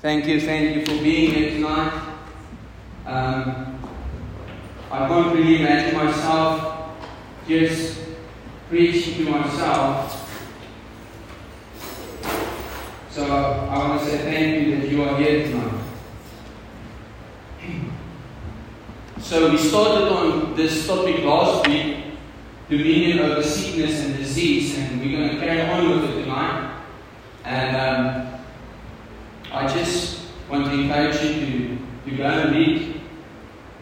Thank you, thank you for being here tonight. Um, I can't really imagine myself just preaching to myself. So I want to say thank you that you are here tonight. So we started on this topic last week, dominion over sickness and disease, and we're going to carry on with it tonight. And um, I just want to encourage you to, to go and read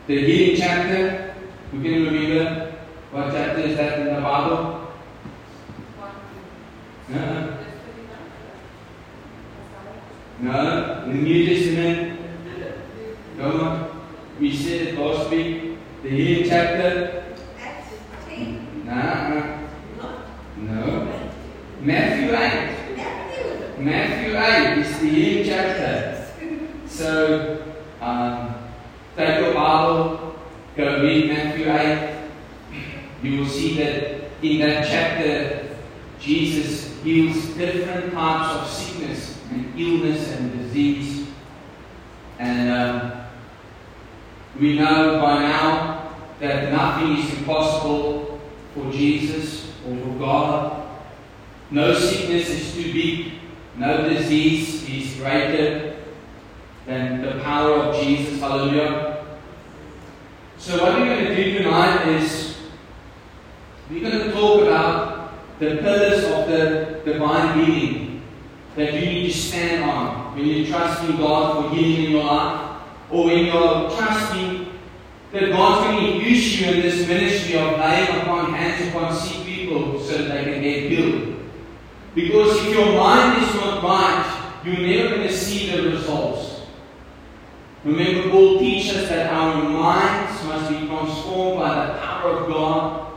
the healing chapter. You can remember what chapter is that in the Bible? No. Uh-huh. No, in the New Testament. Come on. We said it last week. The healing chapter. No. No. Matthew 8. Matthew 8 is the healing chapter. So, um, take your Bible, go read Matthew 8. You will see that in that chapter, Jesus heals different types of sickness and illness and disease. And um, we know by now that nothing is impossible for Jesus or for God. No sickness is too big, no disease is greater than the power of Jesus. Hallelujah. So, what we're going to do tonight is we're going to talk about the pillars of the divine healing that you need to stand on when you're trusting God for healing in your life, or when you're trusting that God's going to use you in this ministry of laying upon hands upon sick people so that they can get healed. Because if your mind is not right, you're never going to see the results. Remember, Paul teaches that our minds must be transformed by the power of God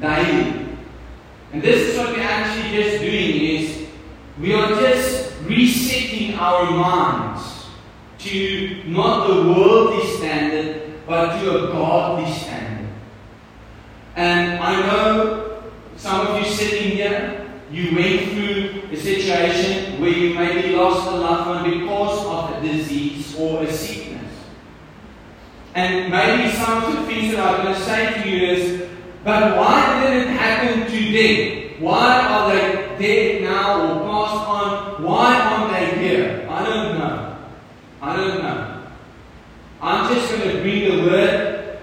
daily. And this is what we're actually just doing is we are just resetting our minds to not the worldly standard, but to a godly standard. And I know some of you sitting here, you went through a situation where you maybe lost a loved one because of a disease or a sickness. And maybe some of the things that I'm going to say to you is, but why did it happen to them? Why are they dead now or passed on? Why aren't they here? I don't know. I don't know. I'm just going to bring the word,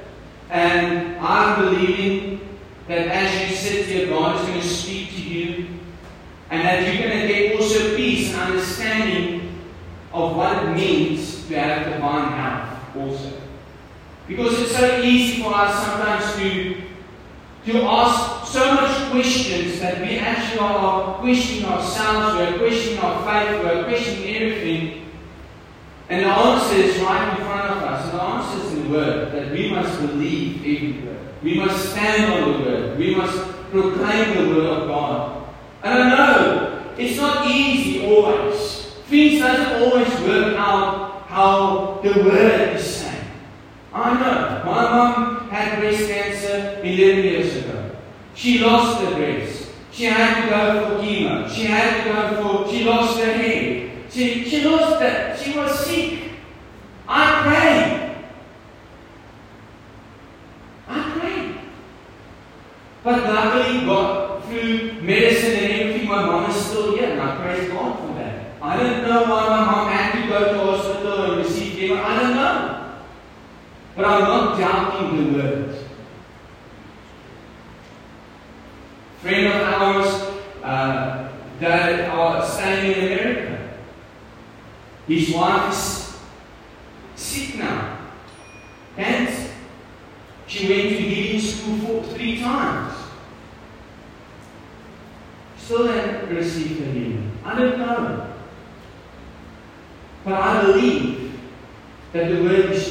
and I'm believing that as you sit here, God is going to speak to you, and that you're going to get also peace and understanding of what it means to have divine health also. Because it's so easy for us sometimes to, to ask so much questions that we actually are questioning ourselves, we are questioning our faith, we are questioning everything. And the answer is right in front of us. And the answer is in the Word that we must believe every word. We must stand on the Word. We must proclaim the Word of God. And I know it's not easy always. Things doesn't always work out how the Word is saying. I know. My mom had breast cancer 11 years ago. She lost the breast. She had to go for chemo. She had to go for, she lost her hair. She, she lost that. She was sick. I prayed. I prayed. But luckily, God, through medicine and everything, my mom is still here, and I praise God for that. I don't know why my mom had to go to hospital and receive chemo. I don't know. But I'm not the word. Friend of ours uh, that are staying in America. His wife is sick now. And She went to healing school for three times. Still hasn't received the healing. I don't know. But I believe that the word is.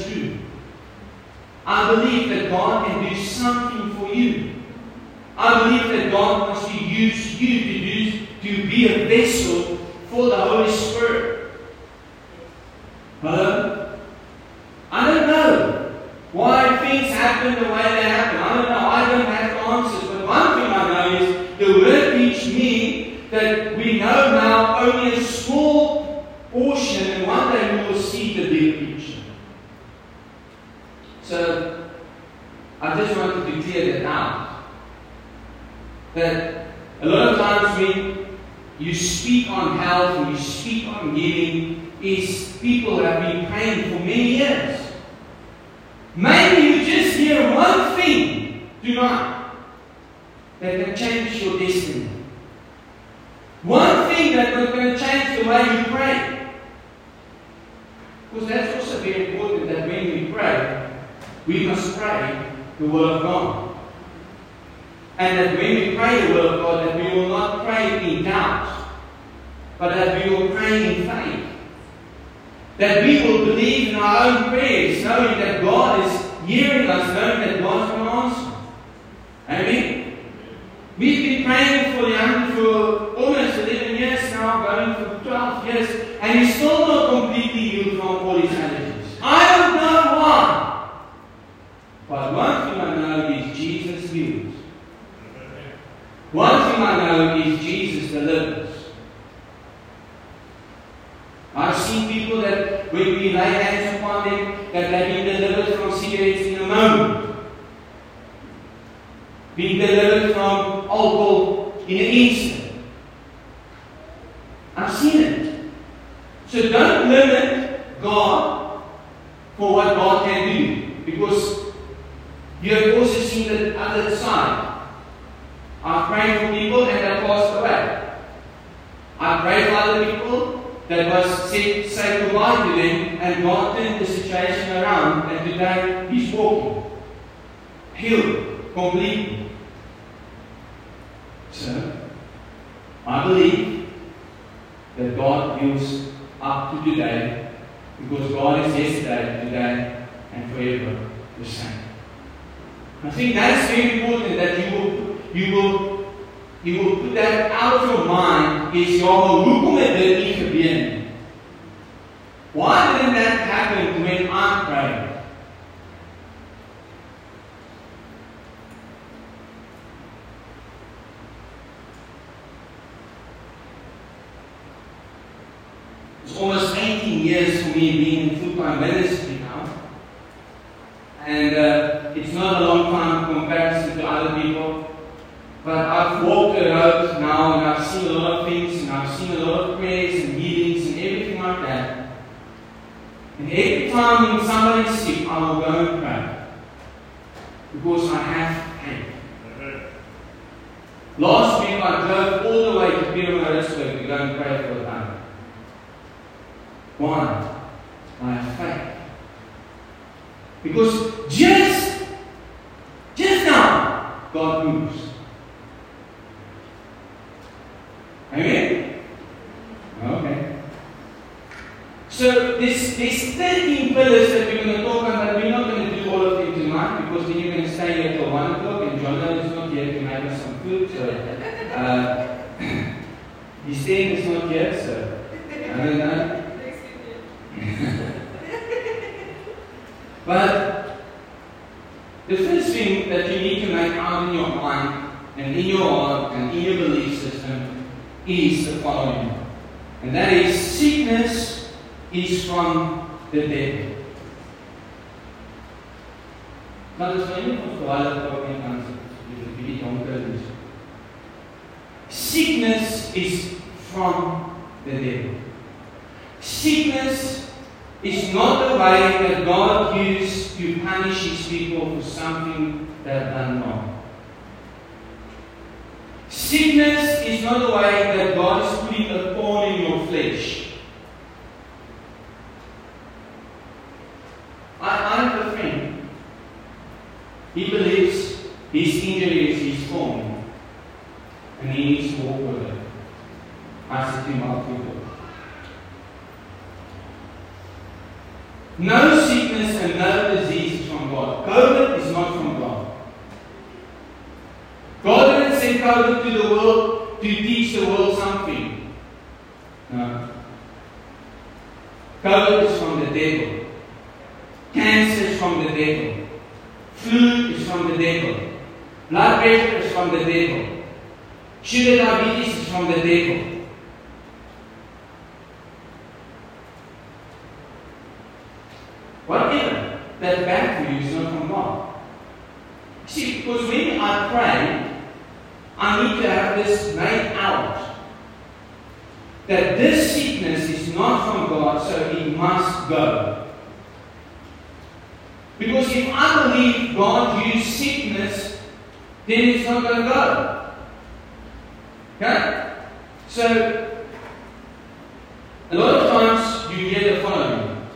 I believe that God can do something for you. I believe that God wants to use you to, do, to be a vessel for the Holy Spirit. Hello? I don't know why things happen the way they happen. I don't know. I don't have answers. But one thing I know is the Word teaches me that we know now only a small portion, and one day So I just wanted to clear that out. That a lot of times when you speak on health and you speak on healing, is people have been praying for many years. Maybe you just hear one thing tonight that can change your destiny. One thing that can change the way you pray. Because that's also very important that when we pray, we must pray the Word of God. And that when we pray the Word of God, that we will not pray in doubt, but that we will pray in faith. That we will believe in our own prayers, knowing that God is hearing us, knowing that God can answer. Amen? We've been praying for Jan for almost 11 years now, going for 12 years, and he's still not completely healed from all his allergies. I don't know why. But one thing I know is Jesus heals. One thing I know is Jesus delivers. I've seen people that when we lay hands upon them, that they've been delivered from cigarettes in a moment. Being delivered from alcohol in an instant. I've seen it. So don't limit God for what God can do. Because you have also seen the other side. I've prayed for people and they passed away. I've prayed for other people that was said, say goodbye to them, and God turned the situation around, today he's walking, healed completely. So, I believe that God heals up to today, because God is yesterday, today, and forever the same. I think that's very important that you will, you will you will put that out of your mind is maar hoekom het dit nie? Why didn't that happen when I'm praying? It's almost 18 years for me being ministry now. And uh, it's not a long time comparison to other people. But I've walked the road now and I've seen a lot of things and I've seen a lot of prayers and healings and everything like that. And every time somebody's sick, I will go and pray. Because I have faith. Last week I drove all the way to Pietermaritzburg to go and pray for the family. Why? I have faith. Because just, just now, God moves. Amen? Okay. So there's, there's 13 pillars that we're going to talk about, we're not going to do all of them tonight because then you're going to stay here till 1 o'clock and John is not here to make us some food. So uh, the stand is not here, so I don't know. but the first thing that you need to make out in your mind and in your heart and in your belief system is the following. And that is sickness is from the devil. Nou dis baie van verhaal wat ek kan sê. Dit donker is. Sickness is from the devil. Sickness is not the way that God used to punish his people for something that done wrong. Sickness is not the way that God is putting a thorn in your flesh. I, I have a friend. He believes his injury is his thorn. And he needs to walk with it. I said him. No sickness and no disease is from God. COVID is not from God. God didn't COVID to the world to teach the world something. No. COVID is from the devil. Cancer is from the devil. Flu is from the devil. Blood pressure is from the devil. Sugar diabetes is from the devil. that this sickness is not from God, so he must go. Because if I believe God used sickness, then it's not going to go. Okay? So, a lot of times you hear the following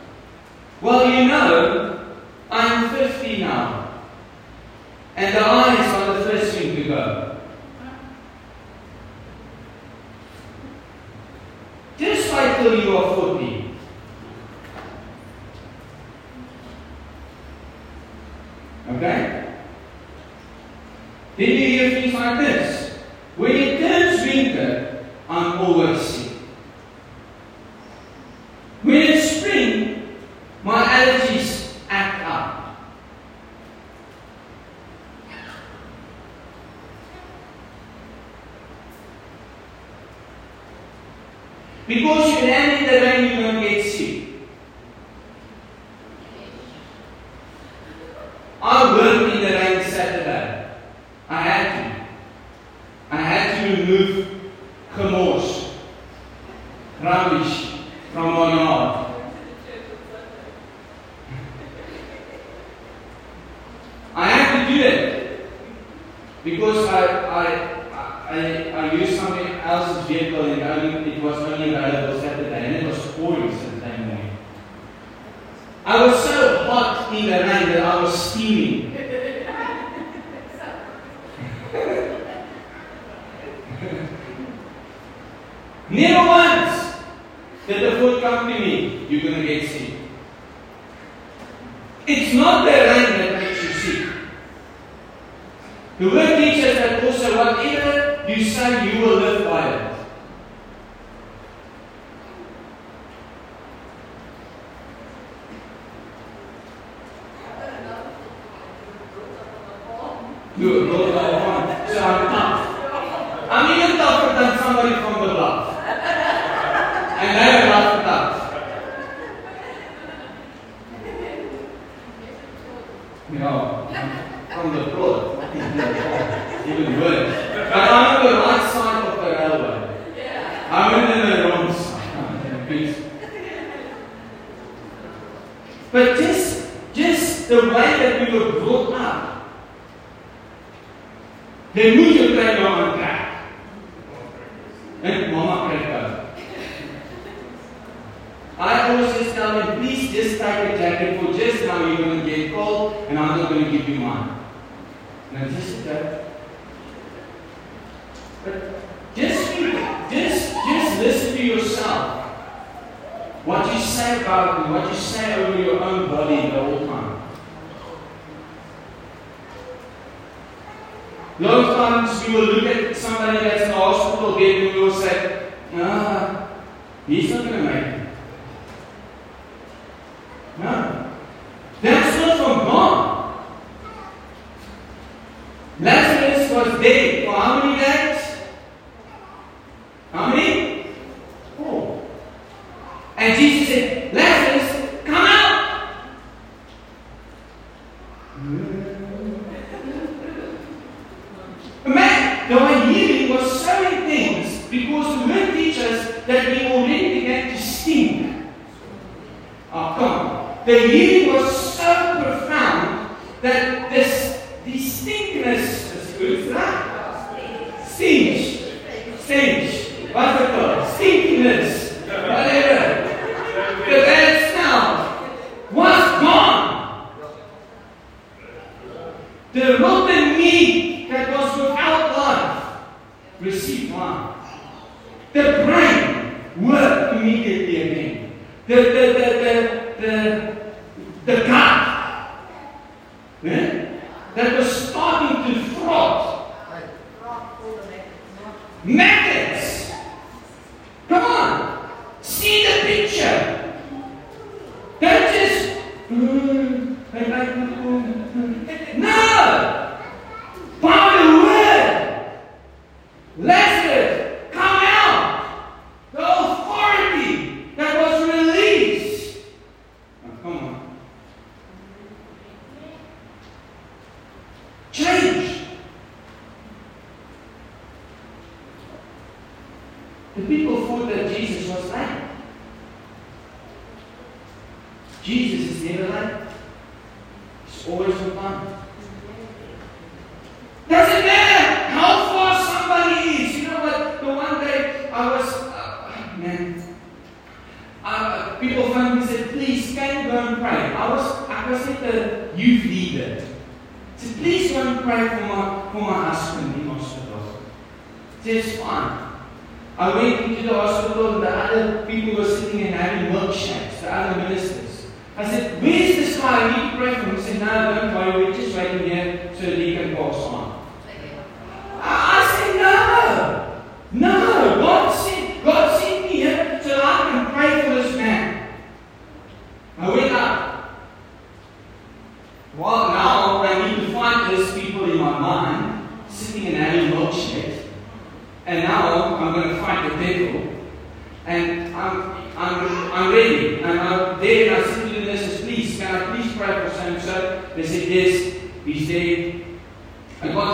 Well, you know, I'm 50 now, and I not this. Good. day, for how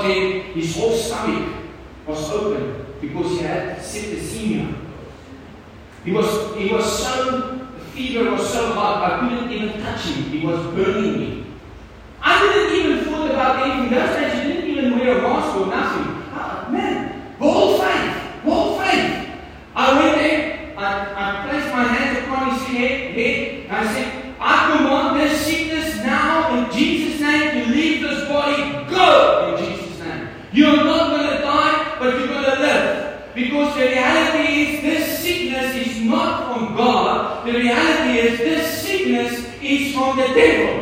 his whole stomach was open because he had septicemia. He was, he was so, the fever was so hot, I couldn't even touch him. He was burning me. I didn't even thought about anything. Those days you didn't even wear a mask or nothing. on.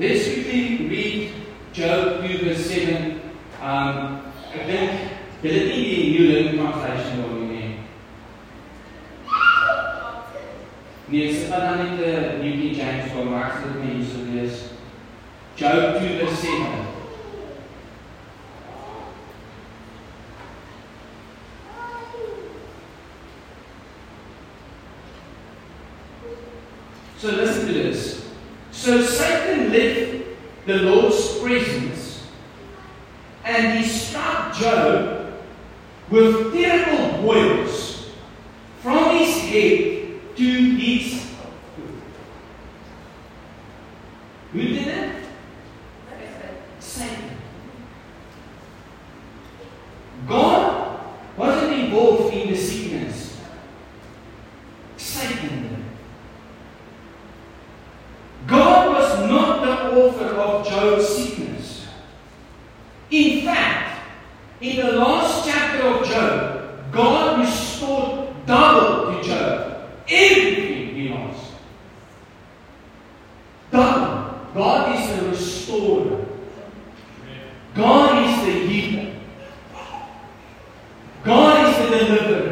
Let's quickly read Job 2 verse 7. Um, I think, did it need New Living Translation or nie? Nee, sit maar dan net 'n New King James vir my, ek sê dit nie hier so lees. Job 2 vers 7. lembra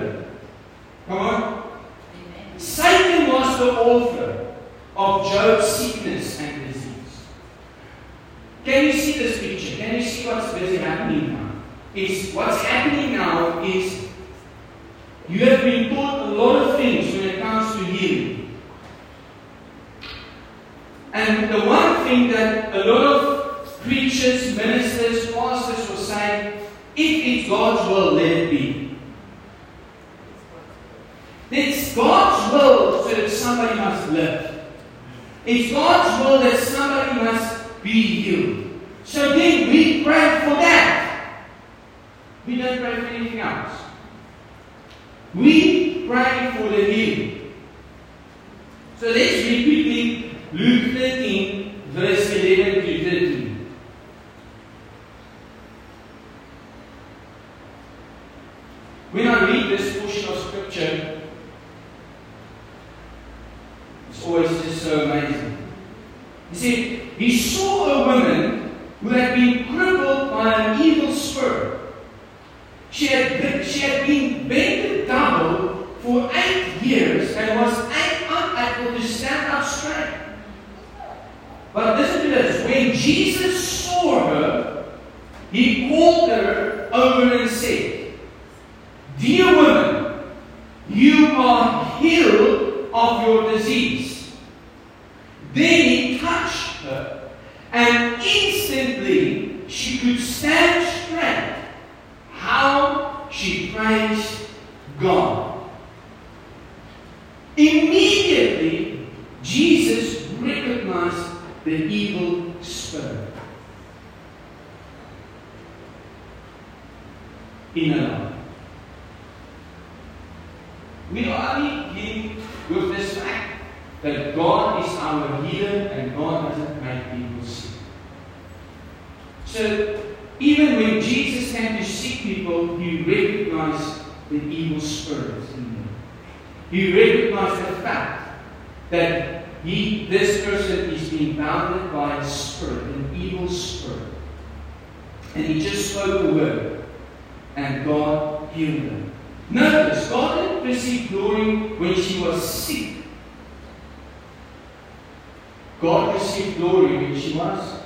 she was.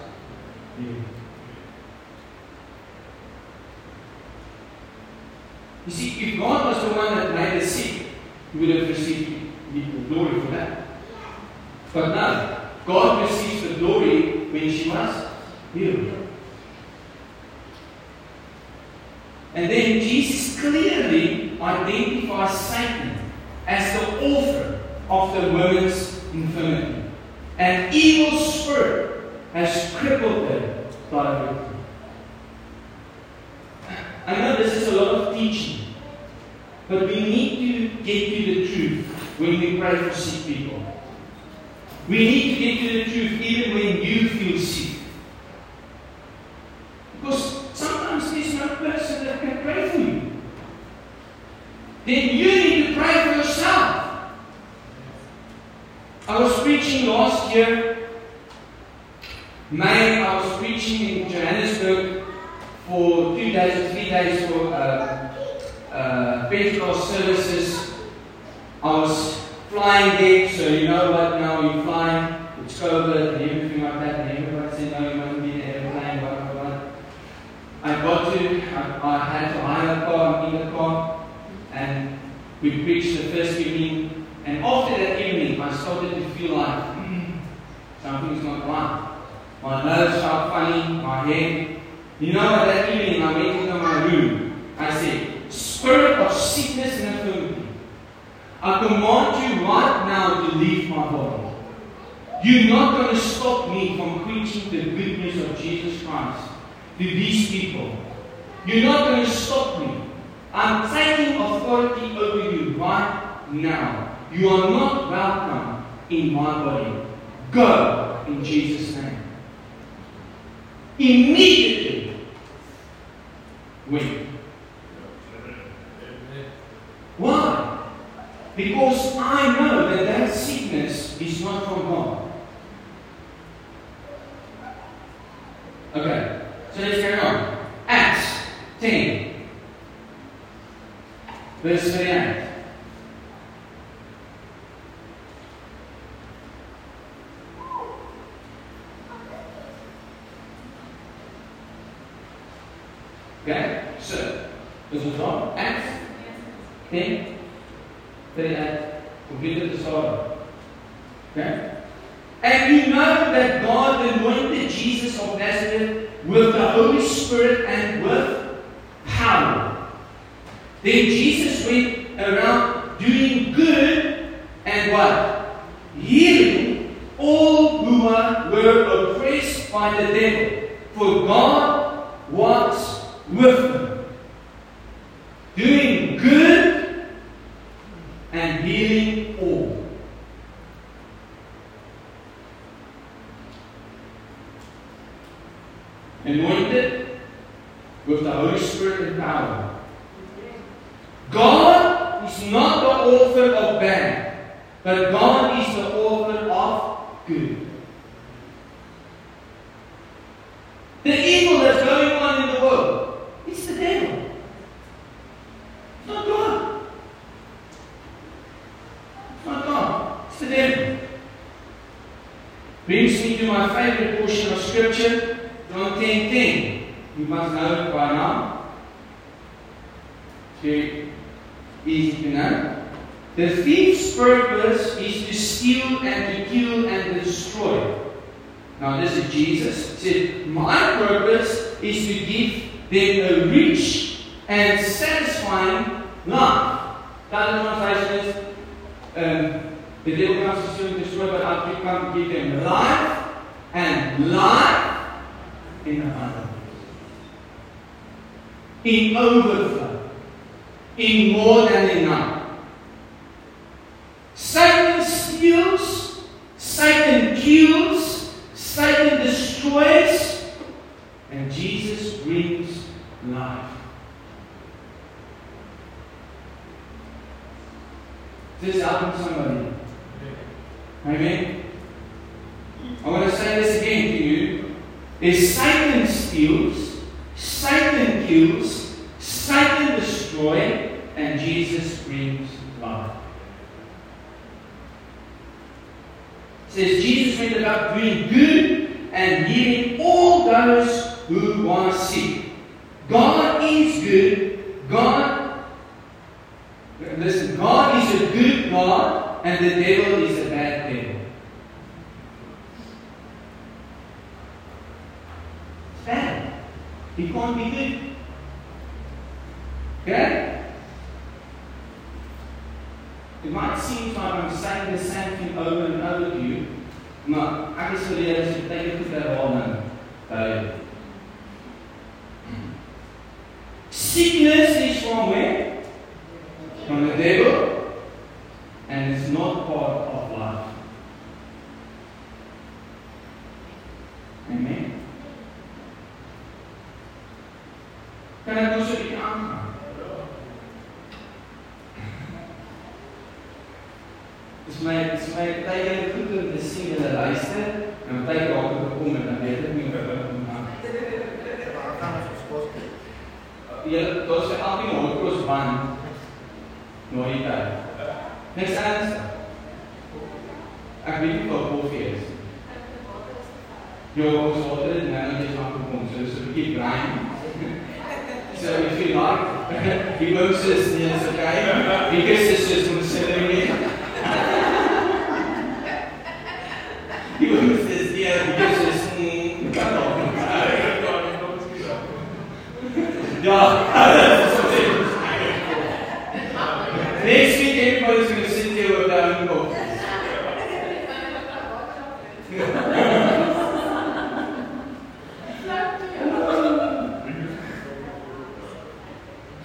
You see, if God was the one that made her sick, he would have received the glory for that. But now, God receives the glory when she was healed. And then Jesus clearly identifies Satan as the author of the woman's infirmity. An evil spirit has crippled her directly. I know this is a lot of teaching, but we need to get to the truth when we pray for sick people. We need to get to the truth even when you feel sick. Because sometimes there's no person that can pray for you. Then you need to pray for yourself. I was preaching last year, May, I was preaching in Johannesburg for two days three days for uh, uh, Pentecost services. I was flying there, so you know what now you're flying, it's COVID and everything like that, and everybody said, no, you mustn't be in the airplane, blah, blah, blah. I got to, I, I had to hire a car, in the car, and we preached the first evening, and after that evening, I started to feel like, mm, something's not right. My nose felt funny, my head. You know that evening I went into my room, I said, Spirit of sickness and infirmity, I command you right now to leave my body. You're not going to stop me from preaching the good news of Jesus Christ to these people. You're not going to stop me. I'm taking authority over you right now. You are not welcome in my body. Go in Jesus' name. Immediately, wait. Why? Because I know that that sickness is not from God. Okay, so let's carry on. Acts 10, verse 38. Okay, this is on Acts 10, 38. Completed the story. Okay? And we know that God anointed Jesus of Nazareth with the Holy Spirit and with power. Then Jesus went around doing good and what? Healing all who were, oppressed by the devil. For God was with. is satisfying none. That is one translation is um, the devil comes to soon destroy, but I come to give them life and life in abundance, in overflow, in more than enough. Satan steals, Satan kills, Satan destroys, and Jesus brings life. this happened to somebody. Amen. I want to say this again to you. Is Satan steals, Satan kills, Satan destroys, and Jesus brings life. It says Jesus went about doing good and healing all those who were sick. God is good. God, listen, God is God, and the devil is a bad devil. It's bad. He can't be good. Okay? It might seem like I'm saying the same thing over and over to you, maar ek is geleer as jy tyd het vir herhaling by Sickness is from where? From the devil.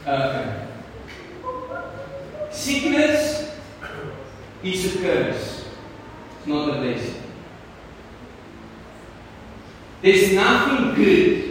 Uh, sickness is a curse, it's not a blessing. There's nothing good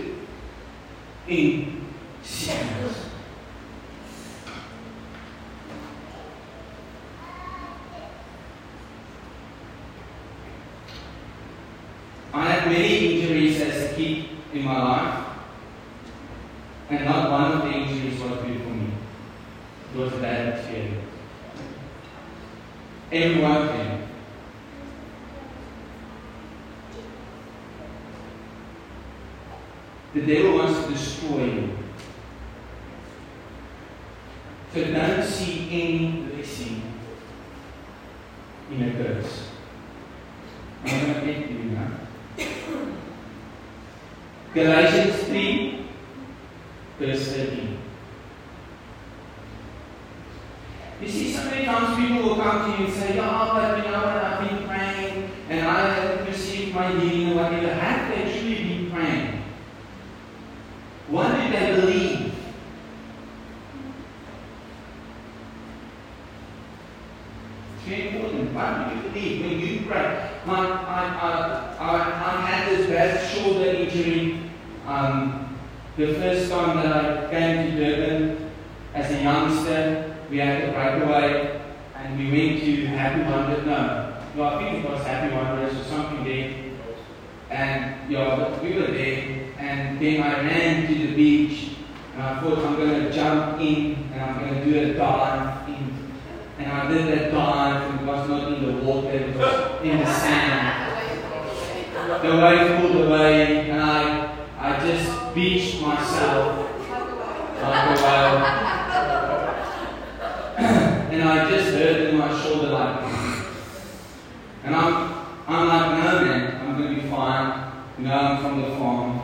when you pray. My, I, I, I, I had this bad shoulder injury um, the first time that I came to Durban as a youngster. We had to break away and we went to Happy Wonders. No, You I think it was Happy Wonders or something there. And yeah, we were there. And then I ran to the beach and I thought I'm going to jump in and I'm going to do a dive. And I did that dive, and was not in the water, it was in the sand. The wave pulled away, and I, I just beached myself like a whale. and I just heard in my shoulder like, and I'm, I'm like, no man, I'm going to be fine. Know, I'm from the farm.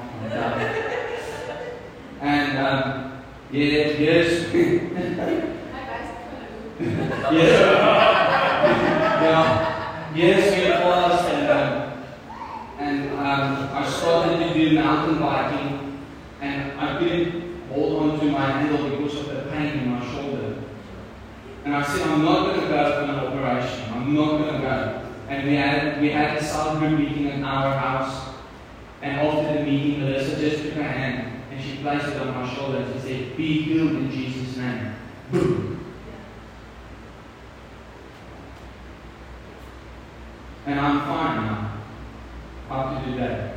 And um, yeah, yes, yeah, yeah, yes, we passed, and um, and um, I started to do mountain biking, and I couldn't hold on to my handle because of the pain in my shoulder. And I said, I'm not going to go for an operation. I'm not going to go. And we had we had a cell group meeting at our house. And after the meeting, Melissa just took her hand and she placed it on my shoulder and she said, Be healed in Jesus' name. Boom. And I'm fine now. How to do that?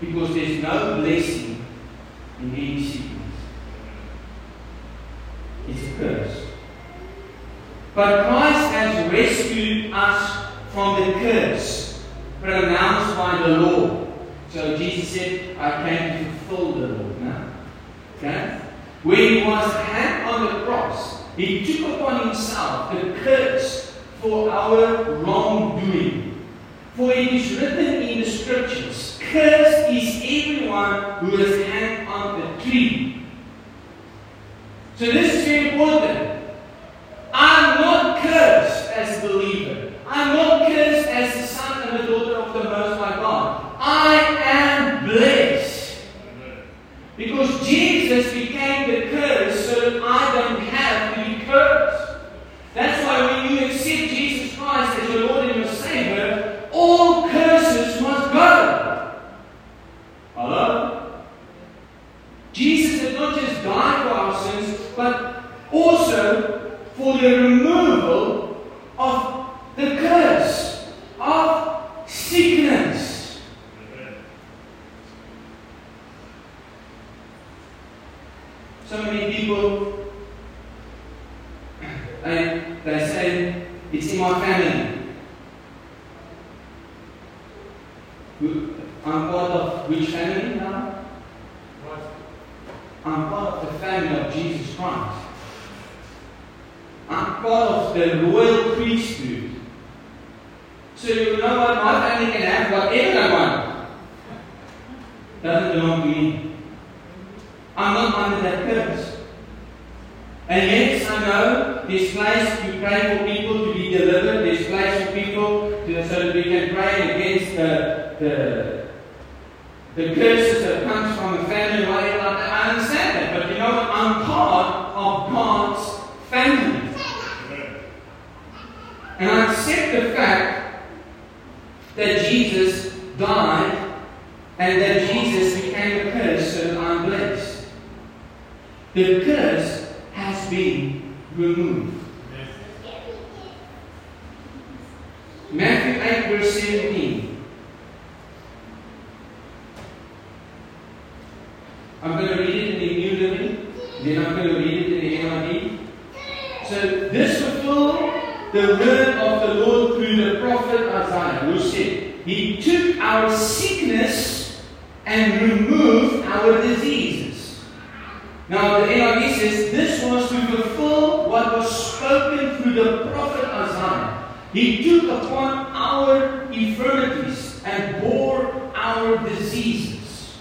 Because there's no blessing in any sickness. It's a curse. But Christ has rescued us from the curse pronounced by the law. So Jesus said, I came to fulfill the law. No? Okay? When he was hanged on the cross, he took upon himself the curse for our wrongdoing. For it is written in the scriptures, Cursed is everyone who is hanged on the tree. So this is very important. I'm not cursed as a believer. I'm not cursed as the son and the daughter of the Most High God. I am blessed. Because Jesus became the curse so that I don't have to be cursed. That's why when you accept Jesus Christ as your Lord and your Savior, all curses must go. Hello? Jesus did not just die for our sins, but also for the removal of the curse of sickness. So many people they, they say it's in my family. Who- I'm part of which family now? I'm part of the family of Jesus Christ. I'm part of the royal priesthood. So you know what? My family can have whatever I want. Doesn't belong to me. I'm not under that curse. And yes, I know there's place to pray for people to be delivered. There's place for people to, so that we can pray against the, the, the curses that comes from the family. Whatever. I understand that, but you know what? I'm part of God's family. And I accept the fact that Jesus died and that Jesus became a curse so that I'm blessed. The curse has been removed. Matthew 8, verse 17. I'm going to read it in the New Living, then I'm going to read it in the NIV. So this fulfilled the word of the Lord through the prophet Isaiah, who said, He took our sickness and removed our diseases. Now the NIV says this was to fulfill what was spoken through the prophet Isaiah. He took upon our infirmities and bore our diseases.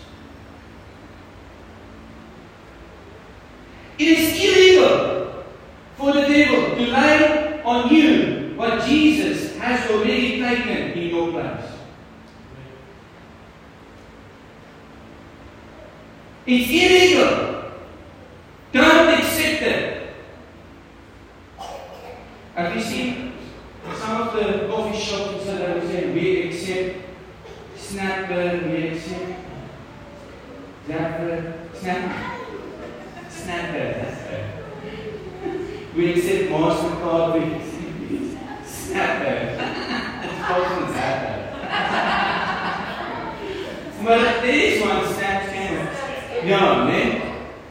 It is illegal for the devil to lay on you what Jesus has already taken in your place. It's illegal. Don't accept it. Have you seen some of the coffee shops in South Africa? We accept snapper, we accept zapper, snapper, snapper. That's right. We accept MasterCard, we accept Snap it. It's called Snap Maar dit is wat Snap scan. Ja, nee?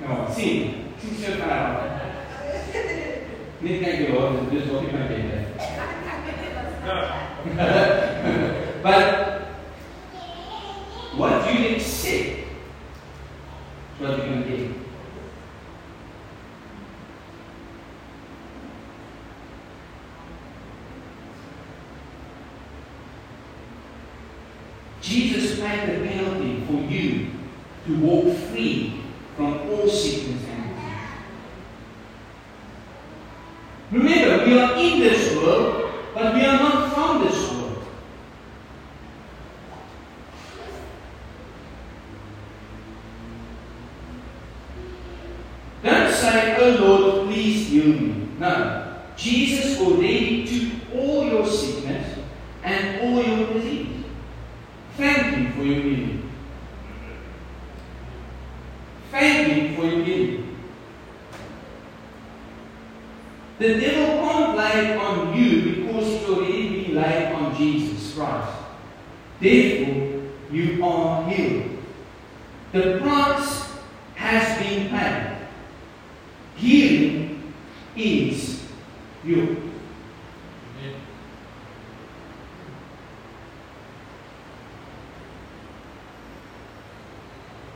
Ja, sien. Sien so ver. Net kyk jy hoor, dis wat ek my ken. but what you accept is what you're going to get. Jesus paid the penalty for you to walk free from all sickness and disease. Remember, we are in this world, but we are not from this world. Don't say, Oh Lord, please heal me. No. Jesus already took all your sickness and all your disease. Thank Him for your healing. Thank Him for your healing. The devil can't lay it on you because it's already been laid on Jesus Christ. Therefore, you are healed. The price has been paid. Healing is yours.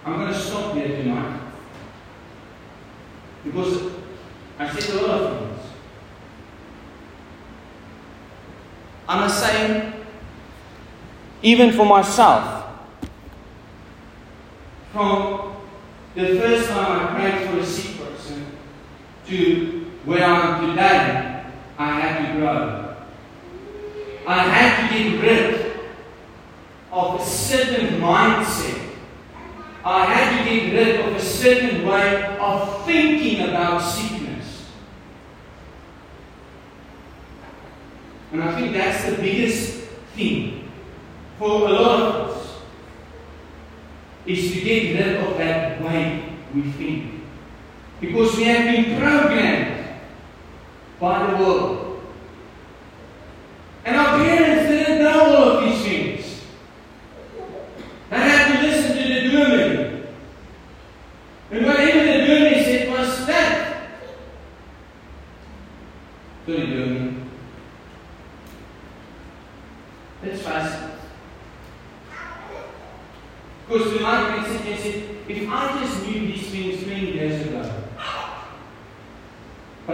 I'm going to stop here tonight because I said a lot of things. I must saying, even for myself, from the first time I prayed for a sick person to where I am today, I had to grow. I had to get rid of a certain mindset I had to get rid of a certain way of thinking about sickness. And I think that's the biggest thing for a lot of us is to get rid of that way we think. Because we have been programmed by the world. And our parents didn't know all of these things. They had to listen to the dominee. And whatever the dominee said was that. Sorry, dominee. That's fast. Because tonight we sit and say, if I just knew these things 20 years ago,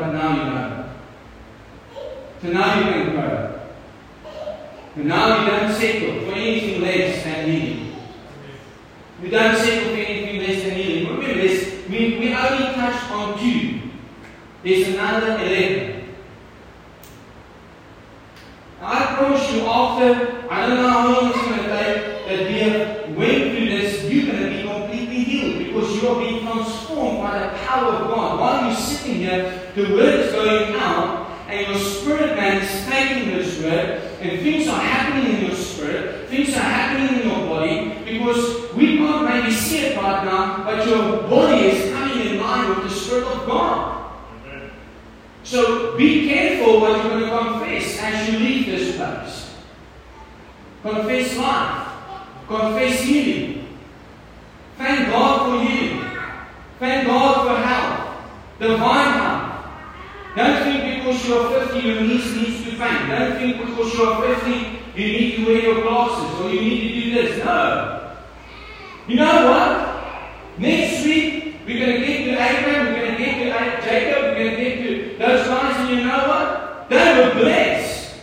but now you know. So now you can grow. And now you don't settle for anything less than healing. You don't settle for anything less than healing. Remember this, we, we only touched on two. There's another 11. I promise you, after, I don't know how long it's going to take, that we have went through this, you're going to be completely healed because you are being transformed by the power of God. While you're sitting here, the word is going out, and your spirit man is taking this word, and things are happening in your spirit, things are happening in your body, because we can't maybe see it right now, but your body is coming in line with the Spirit of God. So what you're going to confess as you leave this place. Confess life. Confess healing. Thank God for healing. Thank God for health. Divine health. Don't think because you're 50 your knees needs to faint. Don't think because you're 50 you need to wear your glasses or you need to do this. No. You know what? Next week we're going to get to Abraham, we're going to get to Jacob, we're going to get to those guys, and you know what? They were blessed.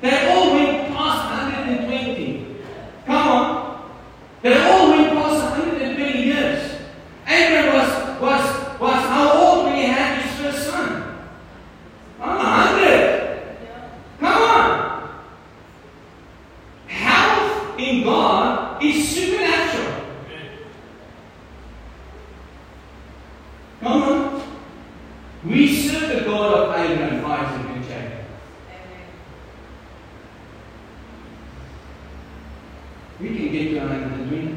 They all went past 120. Come on. They all went past 120 years. Abraham was, was, was how old when he had his first son? Ah, 100. Come on. Health in God is supernatural. Come on. We serve the God of Abraham, Isaac, and Jacob. We can get to 120.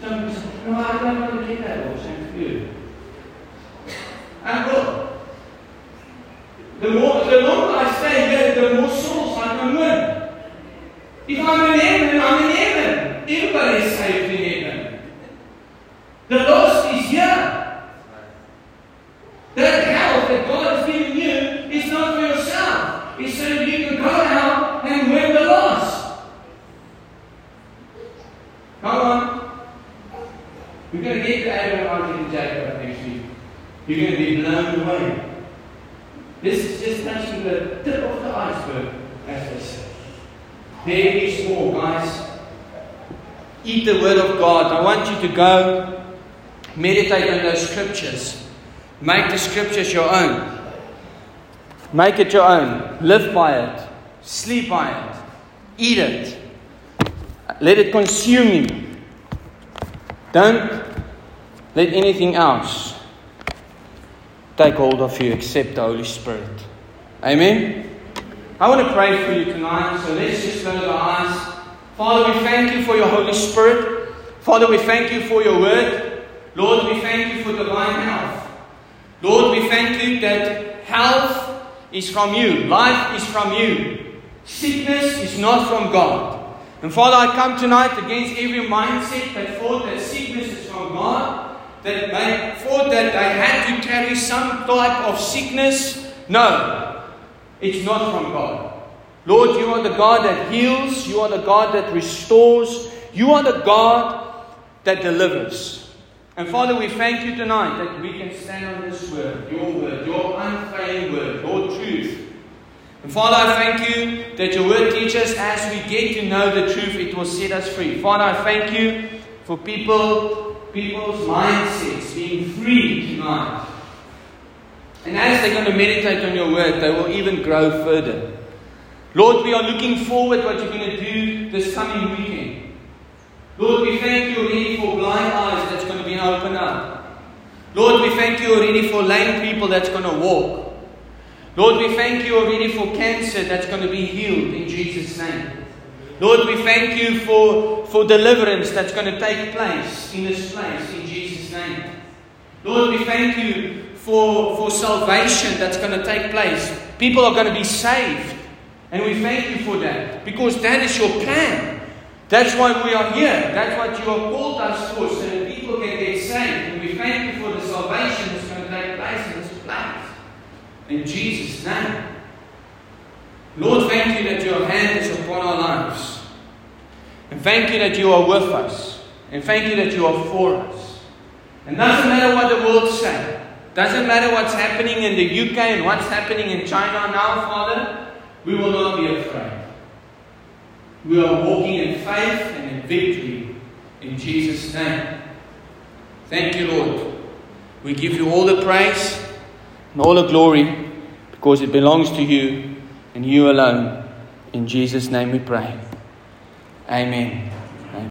Some people say, no, I don't want to get that old, thank you. The, more, the longer I stay here, the more souls I can win. If I'm in heaven, I'm in heaven. Everybody is saved in heaven. The lost is here. That health that God has given you is not for yourself. It's so that you can go out and win the lost. Come on. We're going to get to Abraham, Isaac, and Jacob next week. You're going to be blown away. This is just touching the tip of the iceberg, as they say. There is more, guys. Eat the Word of God. I want you to go meditate on those scriptures. Make the scriptures your own. Make it your own. Live by it. Sleep by it. Eat it. Let it consume you. Don't let anything else take hold of you except the Holy Spirit. Amen. I want to pray for you tonight, so let's just close our eyes. Father, we thank you for your Holy Spirit. Father, we thank you for your word. Lord, we thank you for divine health. Lord, we thank you that health is from you, life is from you. Sickness is not from God. And Father, I come tonight against every mindset that thought that sickness is from God, that they thought that they had to carry some type of sickness. No, it's not from God. Lord, you are the God that heals, you are the God that restores, you are the God that delivers. And Father, we thank you tonight that we can stand on this word, your word, your unfailing word, your truth. And Father, I thank you that your word teaches as we get to know the truth, it will set us free. Father, I thank you for people, people's mindsets being free tonight. And as they're going to meditate on your word, they will even grow further. Lord, we are looking forward what you're going to do this coming weekend. Lord, we thank you already for blind eyes that's going to be opened up. Lord, we thank you already for lame people that's going to walk. Lord, we thank you already for cancer that's going to be healed in Jesus' name. Lord, we thank you for, for deliverance that's going to take place in this place in Jesus' name. Lord, we thank you for, for salvation that's going to take place. People are going to be saved. And we thank you for that because that is your plan. That's why we are here. That's what you have called us for, so that people can get saved. And we thank you for the salvation that's going to take place in this place. In Jesus' name. Lord, thank you that your hand is upon our lives. And thank you that you are with us. And thank you that you are for us. And doesn't matter what the world say. Doesn't matter what's happening in the UK and what's happening in China now, Father. We will not be afraid. We are walking in faith and in victory in Jesus' name. Thank you, Lord. We give you all the praise and all the glory because it belongs to you and you alone. In Jesus' name we pray. Amen.